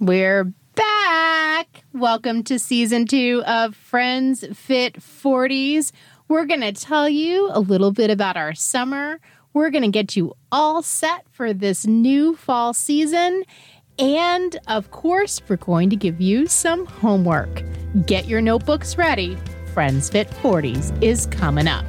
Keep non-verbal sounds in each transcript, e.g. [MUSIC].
We're back. Welcome to season two of Friends Fit 40s. We're going to tell you a little bit about our summer. We're going to get you all set for this new fall season. And of course, we're going to give you some homework. Get your notebooks ready. Friends Fit 40s is coming up.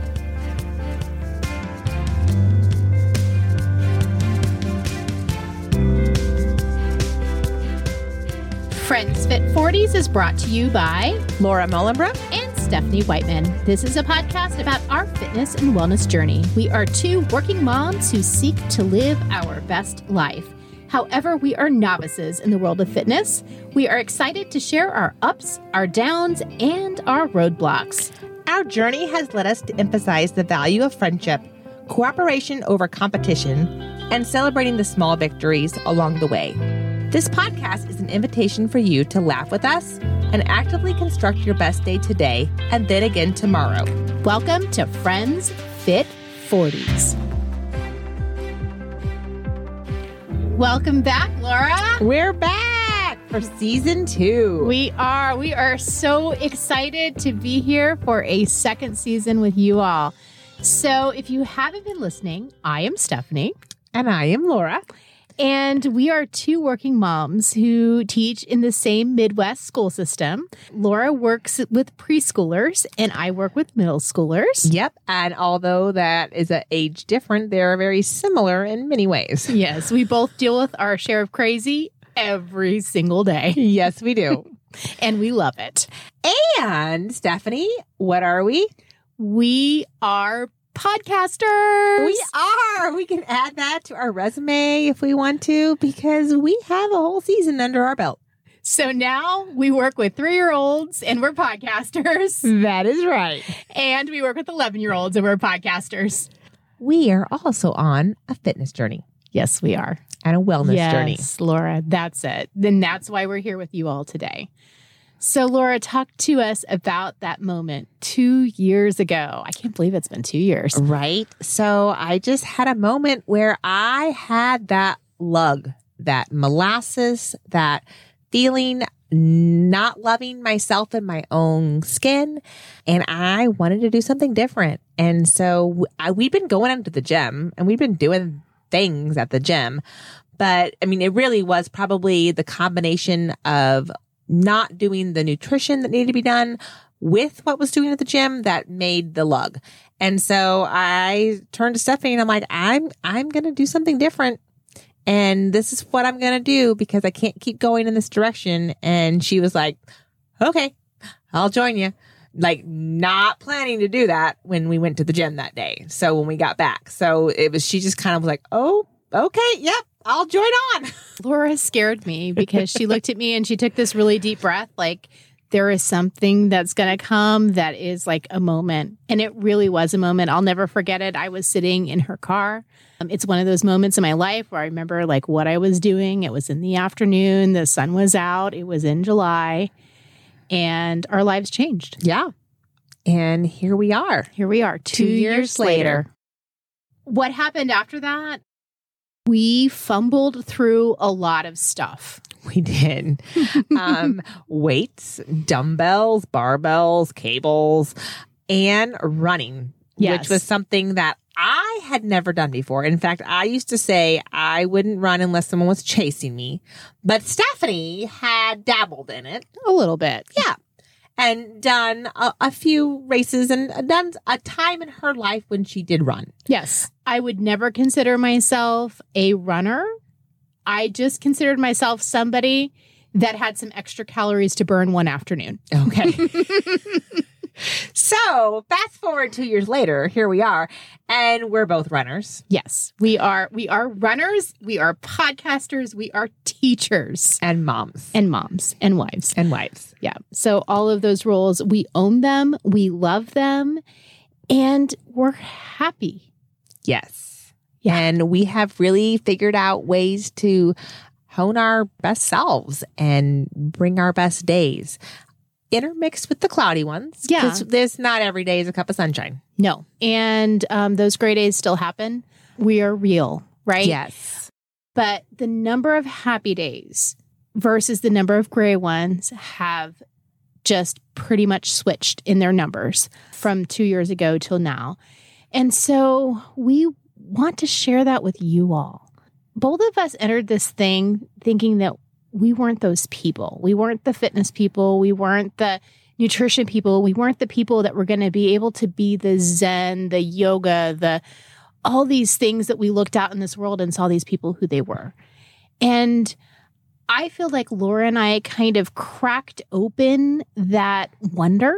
Friends Fit 40s is brought to you by Laura Mullenbrook and Stephanie Whiteman. This is a podcast about our fitness and wellness journey. We are two working moms who seek to live our best life. However, we are novices in the world of fitness. We are excited to share our ups, our downs, and our roadblocks. Our journey has led us to emphasize the value of friendship, cooperation over competition, and celebrating the small victories along the way. This podcast is an invitation for you to laugh with us and actively construct your best day today and then again tomorrow. Welcome to Friends Fit 40s. Welcome back, Laura. We're back for season two. We are. We are so excited to be here for a second season with you all. So, if you haven't been listening, I am Stephanie. and I am Laura. And we are two working moms who teach in the same Midwest school system. Laura works with preschoolers, and I work with middle schoolers. Yep. And although that is an age different, they're very similar in many ways. Yes, we both deal with our share of crazy every single day, Yes, we do. [LAUGHS] and we love it. and Stephanie, what are we? We are podcasters. We are. We can add that to our resume if we want to because we have a whole season under our belt. So now we work with three year olds and we're podcasters. [LAUGHS] That is right. And we work with 11 year olds and we're podcasters. We are also on a fitness journey Yes, we are. and a wellness journey. yes, Laura, that's it. Then that's why we're here with you all today. So, Laura, talk to us about that moment two years ago. I can't believe it's been two years. Right. So I just had a moment where I had that lug, that molasses, that feeling not loving myself in my own skin. And I wanted to do something different. And so I, we'd been going into the gym and we'd been doing things at the gym. But I mean, it really was probably the combination of not doing the nutrition that needed to be done with what was doing at the gym that made the lug. And so I turned to Stephanie and I'm like, I'm, I'm to do something different. And this is what I'm to do because I can't keep going in this direction. And she was like, okay, I'll join you. Like not planning to do that when we went to the gym that day. So when we got back, so it was, she just kind of was like, oh, okay, yep, I'll join on. [LAUGHS] Laura scared me because she looked at me and she took this really deep breath like, there is something that's going to come that is like a moment. And it really was a moment. I'll never forget it. I was sitting in her car. Um, it's one of those moments in my life where I remember like what I was doing. It was in the afternoon, the sun was out, it was in July, and our lives changed. Yeah. And here we are. Here we are, two, Two years years later. What happened after that? We fumbled through a lot of stuff. We did. [LAUGHS] um, weights, dumbbells, barbells, cables, and running, Yes. which was something that I had never done before. In fact, I used to say I wouldn't run unless someone was chasing me, but Stephanie had dabbled in it. A little bit. Yeah. And done a, a few races and done a time in her life when she did run. Yes. I would never consider myself a runner. I just considered myself somebody that had some extra calories to burn one afternoon. Okay. [LAUGHS] [LAUGHS] so fast forward two years later, here we are, and we're both runners Yes. We are we are runners, we are podcasters, we are teachers and moms and moms and wives. and wives. Yeah. So all of those roles, we own them, we love them, and we're happy. Yes. Yeah. And we have really figured out ways to hone our best selves and bring our best days. Intermixed with the cloudy ones. Yeah. There's not every day is a cup of sunshine. No. And um, those gray days still happen. We are real, right? Yes. But the number of happy days versus the number of gray ones have just pretty much switched in their numbers from two years ago till now. And so we want to share that with you all. Both of us entered this thing thinking that we weren't those people. We weren't the fitness people. We weren't the nutrition people. We weren't the people that were going to be able to be the Zen, the yoga, the all these things that we looked out in this world and saw these people who they were. And I feel like Laura and I kind of cracked open that wonder.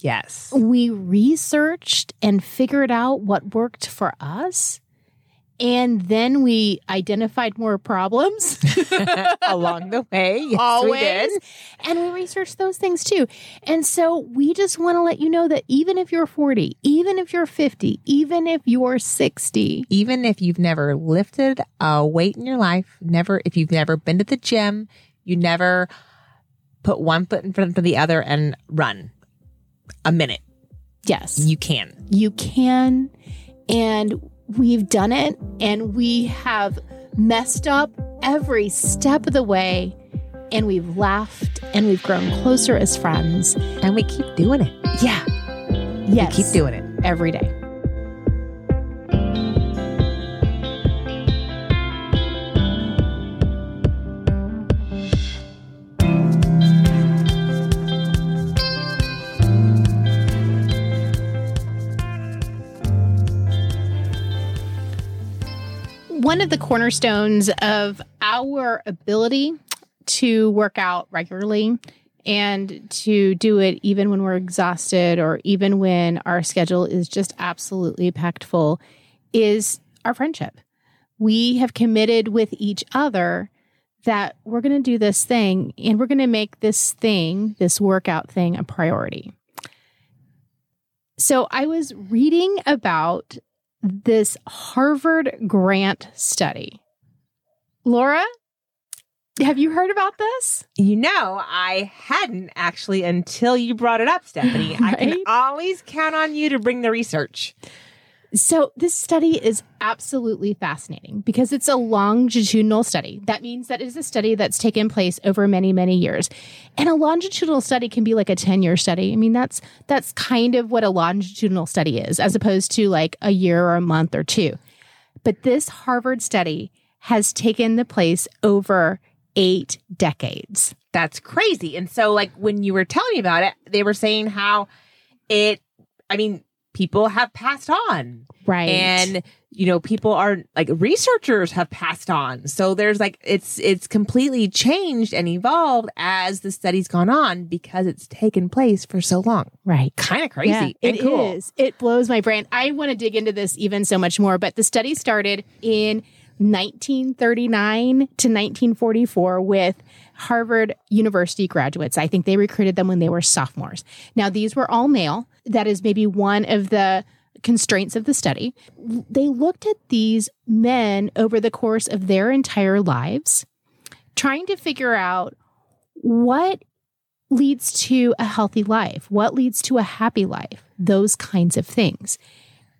Yes. We researched and figured out what worked for us. And then we identified more problems [LAUGHS] Along the way. Yes, always. we did. And we researched those things too. And so we just want to let you know that even if you're 40, even if you're 50, even if you're 60, Even if you've never lifted a weight in your life, never, if you've never been to the gym, you never put one foot in front of the other and run a minute. yes, You can. you can. And we've done it and we have messed up every step of the way. And we've laughed and we've grown closer as friends. And we keep doing it. Yeah. Yes. We keep doing it. every day. One of the cornerstones of our ability to work out regularly and to do it even when we're exhausted or even when our schedule is just absolutely packed full is our friendship. We have committed with each other that we're going to do this thing and we're going to make this thing, this workout thing, a priority. So I was reading about this Harvard grant study. Laura, have you heard about this? You know, I hadn't actually until you brought it up, Stephanie. I can always count on you to bring the research. So, this study is absolutely fascinating because it's a longitudinal study. That means that it is a study that's taken place over many, many years. And a longitudinal study can be like a 10-year study. I mean, that's that's kind of what a longitudinal study is as opposed to like a year or a month or two. But this Harvard study has taken the place over 8 decades. That's crazy. And so, like, when you were telling me about it, they were saying how it, I mean, people have passed on. Right. And, you know, people are like researchers have passed on. So there's like, it's, it's completely changed and evolved as the study's gone on because it's taken place for so long. right. Kind of crazy. Yeah, it cool. is. It blows my brain. I want to dig into this even so much more, but the study started in 1939 to 1944 with Harvard University graduates. I think they recruited them when they were sophomores. Now, these were all male. That is maybe one of the constraints of the study. They looked at these men over the course of their entire lives, trying to figure out what leads to a healthy life, what leads to a happy life, those kinds of things.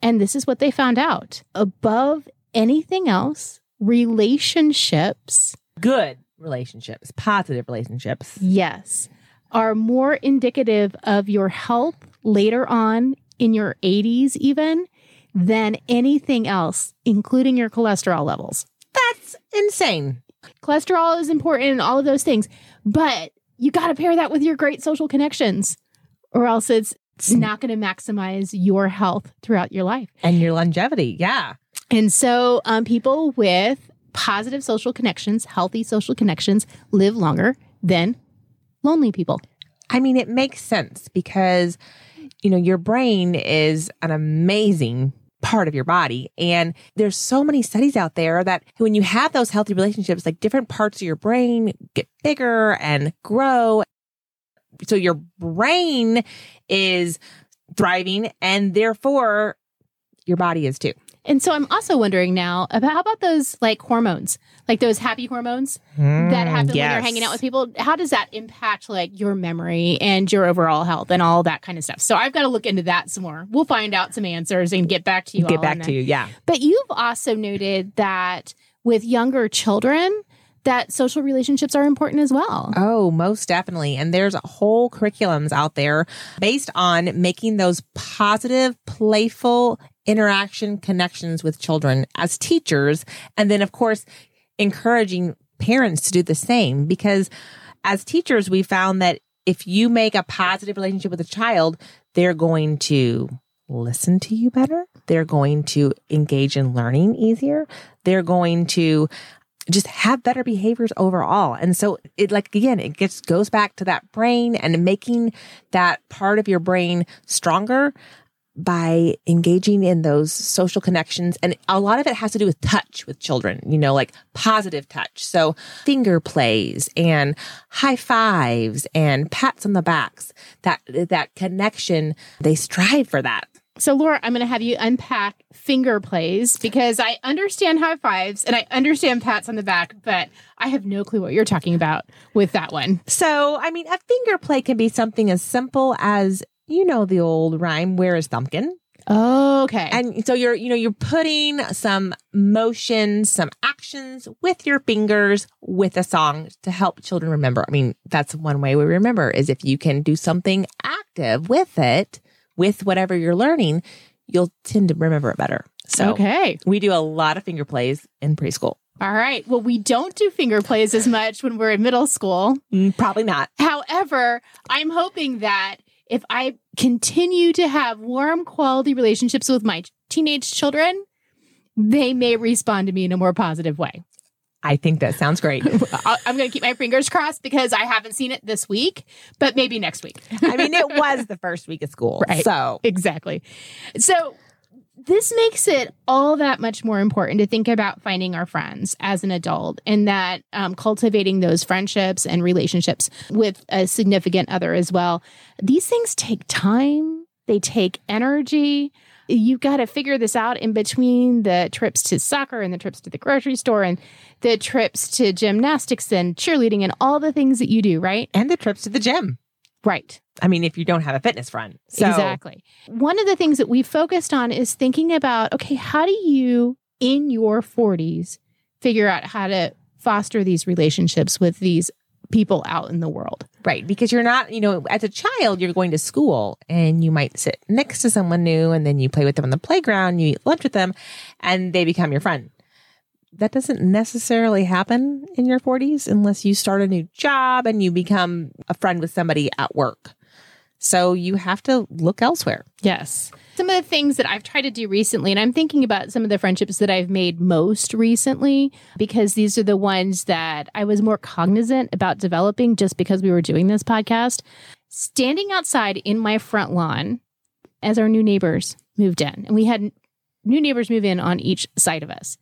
And this is what they found out. Above anything else, relationships, Good relationships, positive relationships. yes, are more indicative of your health later on in your 80s, even than anything else, including your cholesterol levels. That's insane. Cholesterol is important and all of those things, but you got to pair that with your great social connections, or else it's, it's not going to maximize your health throughout your life. And your longevity. Yeah. And so, um, people with positive social connections, healthy social connections, live longer than lonely people. I mean, it makes sense because, you know, your brain is an amazing part of your body. And there's so many studies out there that when you have those healthy relationships, like different parts of your brain get bigger and grow. So your brain is thriving and therefore your body is too. And so, I'm also wondering now about how about those like hormones, like those happy hormones that happen when you're hanging out with people. How does that impact like your memory and your overall health and all that kind of stuff? So, I've got to look into that some more. We'll find out some answers and get back to you. Get back on to that. you. Yeah. But you've also noted that with younger children, that social relationships are important as well. Oh, most definitely. And there's whole curriculums out there based on making those positive, playful interaction connections with children as teachers. And then, of course, encouraging parents to do the same because as teachers, we found that if you make a positive relationship with a child, they're going to listen to you better. They're going to engage in learning easier. They're going to just have better behaviors overall. And so it like again, it gets goes back to that brain and making that part of your brain stronger by engaging in those social connections. And a lot of it has to do with touch with children, you know, like positive touch. So finger plays and high fives and pats on the backs, that, that connection, they strive for that. So, Laura, I'm going to have you unpack finger plays because I understand high fives and I understand pats on the back, but I have no clue what you're talking about with that one. So, I mean, a finger play can be something as simple as you know the old rhyme, where is Thumbkin? Oh, okay. And so you're, you know, you're putting some motions, some actions with your fingers with a song to help children remember. I mean, that's one way we remember is if you can do something active with it, with whatever you're learning, you'll tend to remember it better. So okay. we do a lot of finger plays in preschool. All right. Well, we don't do finger plays as much when we're in middle school. Mm, probably not. However, I'm hoping that if I continue to have warm, quality relationships with my teenage children, they may respond to me in a more positive way. I think that sounds great. [LAUGHS] I'm going to keep my fingers crossed because I haven't seen it this week, but maybe next week. I mean, it was the first week of school. [LAUGHS] Right. So, exactly. So, this makes it all that much more important to think about finding our friends as an adult and that um, cultivating those friendships and relationships with a significant other as well. These things take time, they take energy. You've got to figure this out in between the trips to soccer and the trips to the grocery store and the trips to gymnastics and cheerleading and all the things that you do, right? And the trips to the gym. Right. I mean, if you don't have a fitness friend. So. Exactly. One of the things that we focused on is thinking about okay, how do you in your 40s figure out how to foster these relationships with these people out in the world? Right. Because you're not, you know, as a child, you're going to school and you might sit next to someone new and then you play with them on the playground, you eat lunch with them, and they become your friend that doesn't necessarily happen in your 40s unless you start a new job and you become a friend with somebody at work. So you have to look elsewhere. Yes. Some of the things that I've tried to do recently, and I'm thinking about some of the friendships that I've made most recently, because these are the ones that I was more cognizant about developing just because we were doing this podcast. Standing outside in my front lawn as our new neighbors moved in, and we had new neighbors move in on each side of us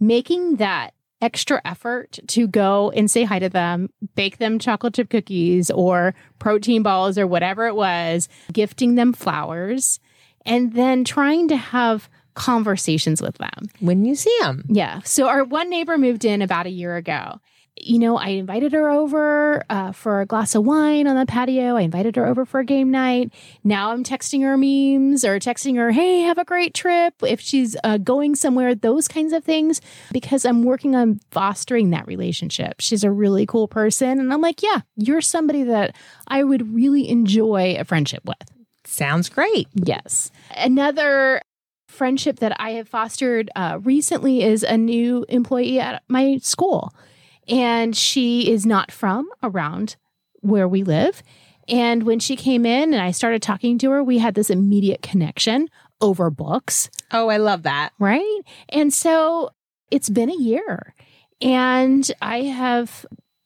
making that extra effort to go and say hi to them, bake them chocolate chip cookies or protein balls or whatever it was, gifting them flowers, and then trying to have conversations with them when you see them. Yeah. So our one neighbor moved in about a year ago you know, I invited her over uh, for a glass of wine on the patio. I invited her over for a game night. Now I'm texting her memes or texting her, hey, have a great trip. If she's uh, going somewhere, those kinds of things, because I'm working on fostering that relationship. She's a really cool person. And I'm like, yeah, you're somebody that I would really enjoy a friendship with. Sounds great. Yes. Another friendship that I have fostered uh, recently is a new employee at my school and she is not from around where we live. And when she came in and I started talking to her, we had this immediate connection over books. Oh, I love that. Right. And so it's been a year. And I have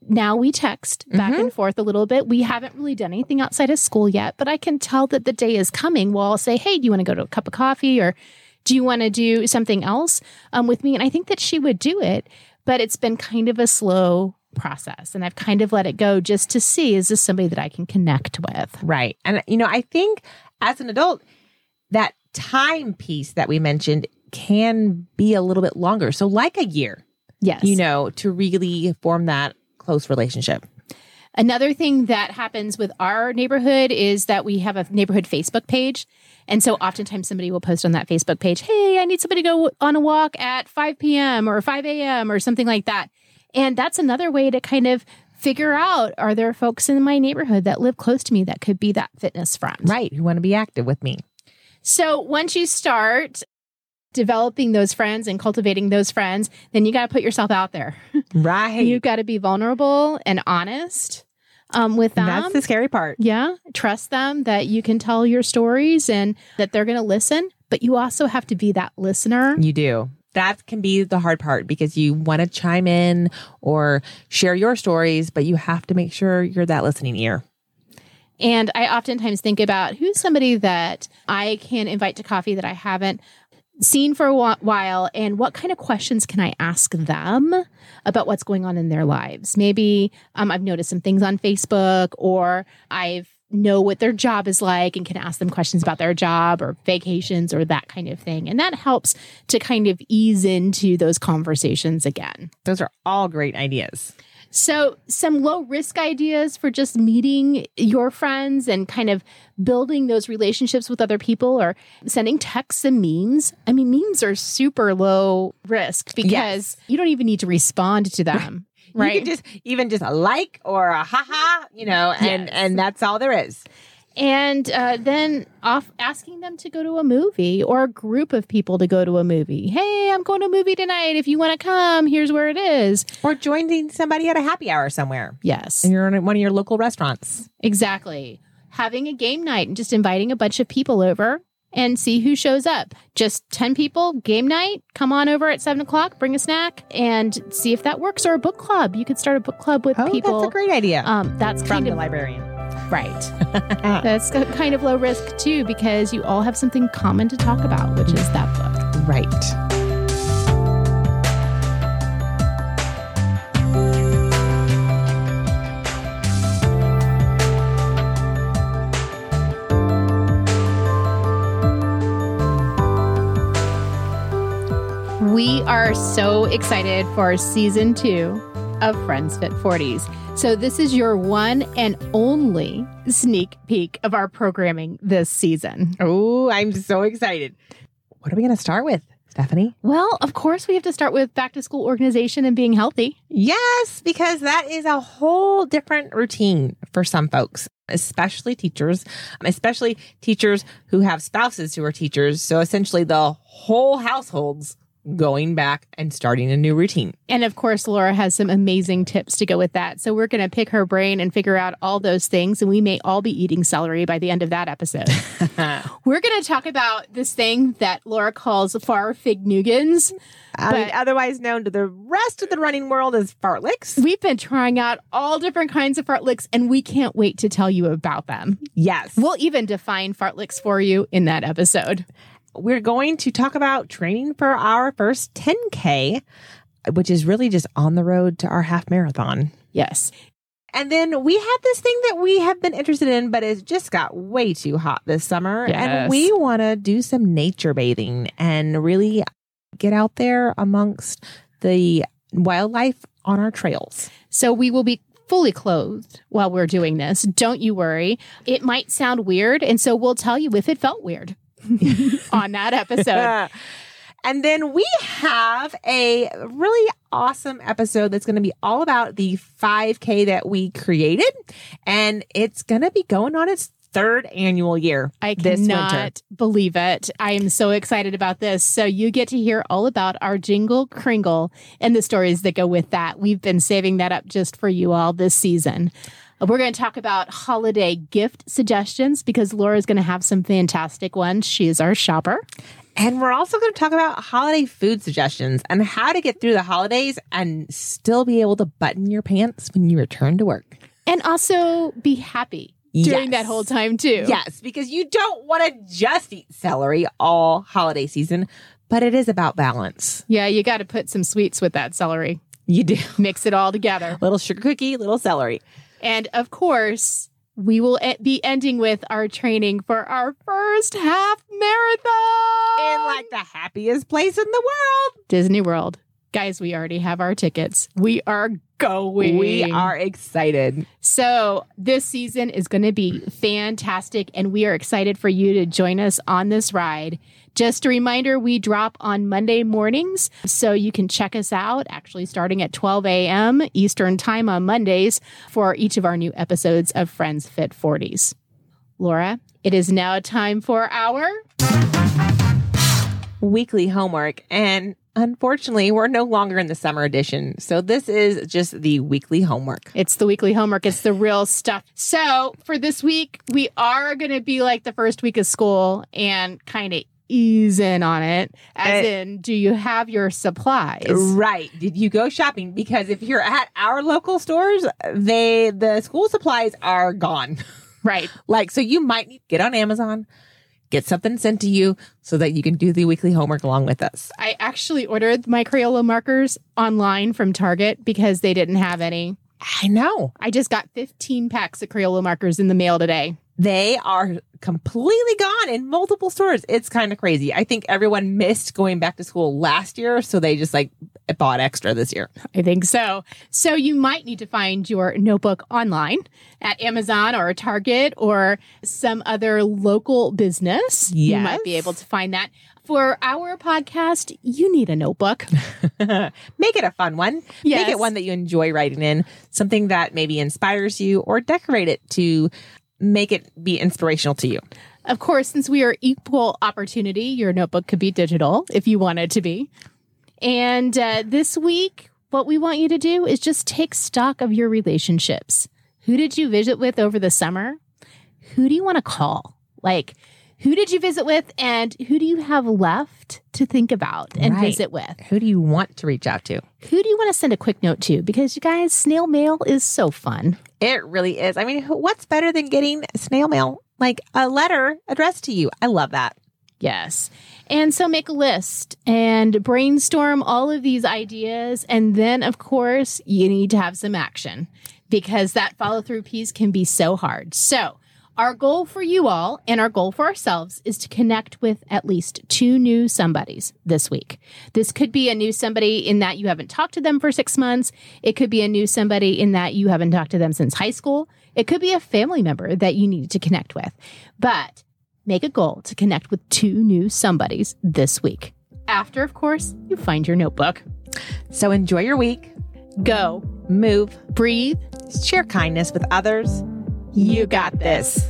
now we text back mm-hmm. and forth a little bit. We haven't really done anything outside of school yet, but I can tell that the day is coming. Well, I'll say, hey, do you want to go to a cup of coffee or do you want to do something else um, with me? And I think that she would do it but it's been kind of a slow process and I've kind of let it go just to see is this somebody that I can connect with. Right. And you know, I think as an adult that time piece that we mentioned can be a little bit longer. So like a year. Yes. You know, to really form that close relationship. Another thing that happens with our neighborhood is that we have a neighborhood Facebook page. And so oftentimes somebody will post on that Facebook page, Hey, I need somebody to go on a walk at 5 p.m. or 5 a.m. or something like that. And that's another way to kind of figure out are there folks in my neighborhood that live close to me that could be that fitness friend? Right. Who want to be active with me. So once you start developing those friends and cultivating those friends, then you got to put yourself out there. [LAUGHS] Right. You've got to be vulnerable and honest um, with them. That's the scary part. yeah. Trust them that you can tell your stories and that they're going to listen. But you also have to be that listener. You do. That can be the hard part because you want to chime in or share your stories, but you have to make sure you're that listening ear. And I oftentimes think about who's somebody that I can invite to coffee that I haven't seen for a while and what kind of questions can I ask them about what's going on in their lives. Maybe um, I've noticed some things on Facebook or I've know what their job is like and can ask them questions about their job or vacations or that kind of thing. And that helps to kind of ease into those conversations again. Those are all great ideas. So, some low risk ideas for just meeting your friends and kind of building those relationships with other people or sending texts and memes. I mean, memes are super low risk because Yes. you don't even need to respond to them. Right. You can just even just a like or a haha, you know, and Yes. and that's all there is. And uh, then off asking them to go to a movie or a group of people to go to a movie. Hey, I'm going to a movie tonight. If you want to come, here's where it is. Or joining somebody at a happy hour somewhere. Yes. And you're in one of your local restaurants. Exactly. Having a game night and just inviting a bunch of people over and see who shows up. Just 10 people, game night, come on over at seven o'clock, bring a snack and see if that works. Or a book club. You could start a book club with Oh, people. that's a great idea. um, that's From kind the of librarian. Right. [LAUGHS] that's kind of low risk too because you all have something common to talk about, which is that book. Right. We are so excited for season two of Friends Fit 40s. So, this is your one and only sneak peek of our programming this season. Oh, I'm so excited. What are we going to start with, Stephanie? Well, of course, we have to start with back to school organization and being healthy. Yes, because that is a whole different routine for some folks, especially teachers, especially teachers who have spouses who are teachers. So essentially, the whole household's going back and starting a new routine. And of course, Laura has some amazing tips to go with that. So, we're going to pick her brain and figure out all those things. And we may all be eating celery by the end of that episode. [LAUGHS] we're going to talk about this thing that Laura calls far fig nougans. I mean, But- otherwise known to the rest of the running world as fartleks. We've been trying out all different kinds of fartleks, and we can't wait to tell you about them. Yes. We'll even define fartleks for you in that episode. We're going to talk about training for our first 10K, which is really just on the road to our half marathon. Yes. And then we had this thing that we have been interested in, but it just got way too hot this summer. Yes. And we want to do some nature bathing and really get out there amongst the wildlife on our trails. So we will be fully clothed while we're doing this. Don't you worry. It might sound weird, and so we'll tell you if it felt weird [LAUGHS] on that episode. [LAUGHS] and then we have a really awesome episode that's going to be all about the 5K that we created. And it's going to be going on its third annual year I cannot winter. believe it. I am so excited about this. So you get to hear all about our jingle kringle and the stories that go with that. We've been saving that up just for you all this season. We're going to talk about holiday gift suggestions because Laura's going to have some fantastic ones. She is our shopper. And we're also going to talk about holiday food suggestions and how to get through the holidays and still be able to button your pants when you return to work. And also be happy during Yes. that whole time, too. Yes, because you don't want to just eat celery all holiday season, but it is about balance. Yeah, you got to put some sweets with that celery. You do. Mix it all together. Little sugar cookie, little celery. And of course, we will be ending with our training for our first half marathon In like the happiest place in the world. Disney World. Guys, we already have our tickets. We are going. We are excited. So, this season is going to be fantastic, and we are excited for you to join us on this ride Just a reminder, we drop on Monday mornings, so you can check us out actually starting at 12 a.m. Eastern Time on Mondays for each of our new episodes of Friends Fit 40s. Laura, it is now time for our weekly homework. And unfortunately, we're no longer in the summer edition. So this is just the weekly homework. It's the weekly homework. It's the real stuff. So for this week, we are going to be like the first week of school and kind of ease in on it as Uh, in do you have your supplies Right. Did you go shopping? Because if you're at our local stores, they the school supplies are gone. [LAUGHS] right like so you might need to get on Amazon, get something sent to you so that you can do the weekly homework along with us. i actually ordered my crayola markers online from target because they didn't have any I know. i just got 15 packs of crayola markers in the mail today They are completely gone in multiple stores. It's kind of crazy. I think everyone missed going back to school last year, so they just like bought extra this year. I think so. So you might need to find your notebook online at Amazon or Target or some other local business. You might be able to find that. For our podcast, you need a notebook. [LAUGHS] [LAUGHS] Make it a fun one. Yes. Make it one that you enjoy writing in, something that maybe inspires you, or decorate it to make it be inspirational to you. Of course, since we are equal opportunity, your notebook could be digital if you want it to be. And uh, this week, what we want you to do is just take stock of your relationships. Who did you visit with over the summer? Who do you want to call? Like, who did you visit with, and who do you have left to think about and Right. visit with? Who do you want to reach out to? Who do you want to send a quick note to? Because you guys, snail mail is so fun. It really is. I mean, what's better than getting snail mail, like a letter addressed to you? I love that. Yes. And so make a list and brainstorm all of these ideas. And then, of course, you need to have some action because that follow through piece can be so hard. So, our goal for you all and our goal for ourselves is to connect with at least two new somebodies this week. This could be a new somebody in that you haven't talked to them for six months. It could be a new somebody in that you haven't talked to them since high school. It could be a family member that you need to connect with. But make a goal to connect with two new somebodies this week. After, of course, you find your notebook. So enjoy your week, Go, move, breathe. share kindness with others. You got this.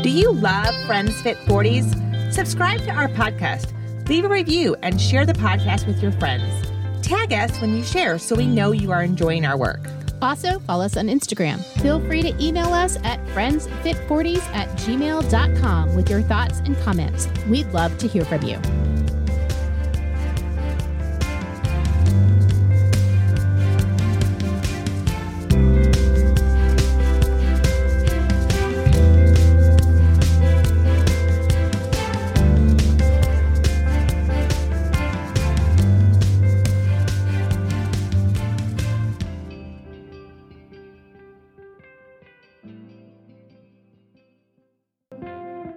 Do you love Friends Fit 40s? Subscribe to our podcast, leave a review, and share the podcast with your friends. Tag us when you share so we know you are enjoying our work. Also, follow us on Instagram. Feel free to email us at friendsfit40s at gmail.com with your thoughts and comments. We'd love to hear from you.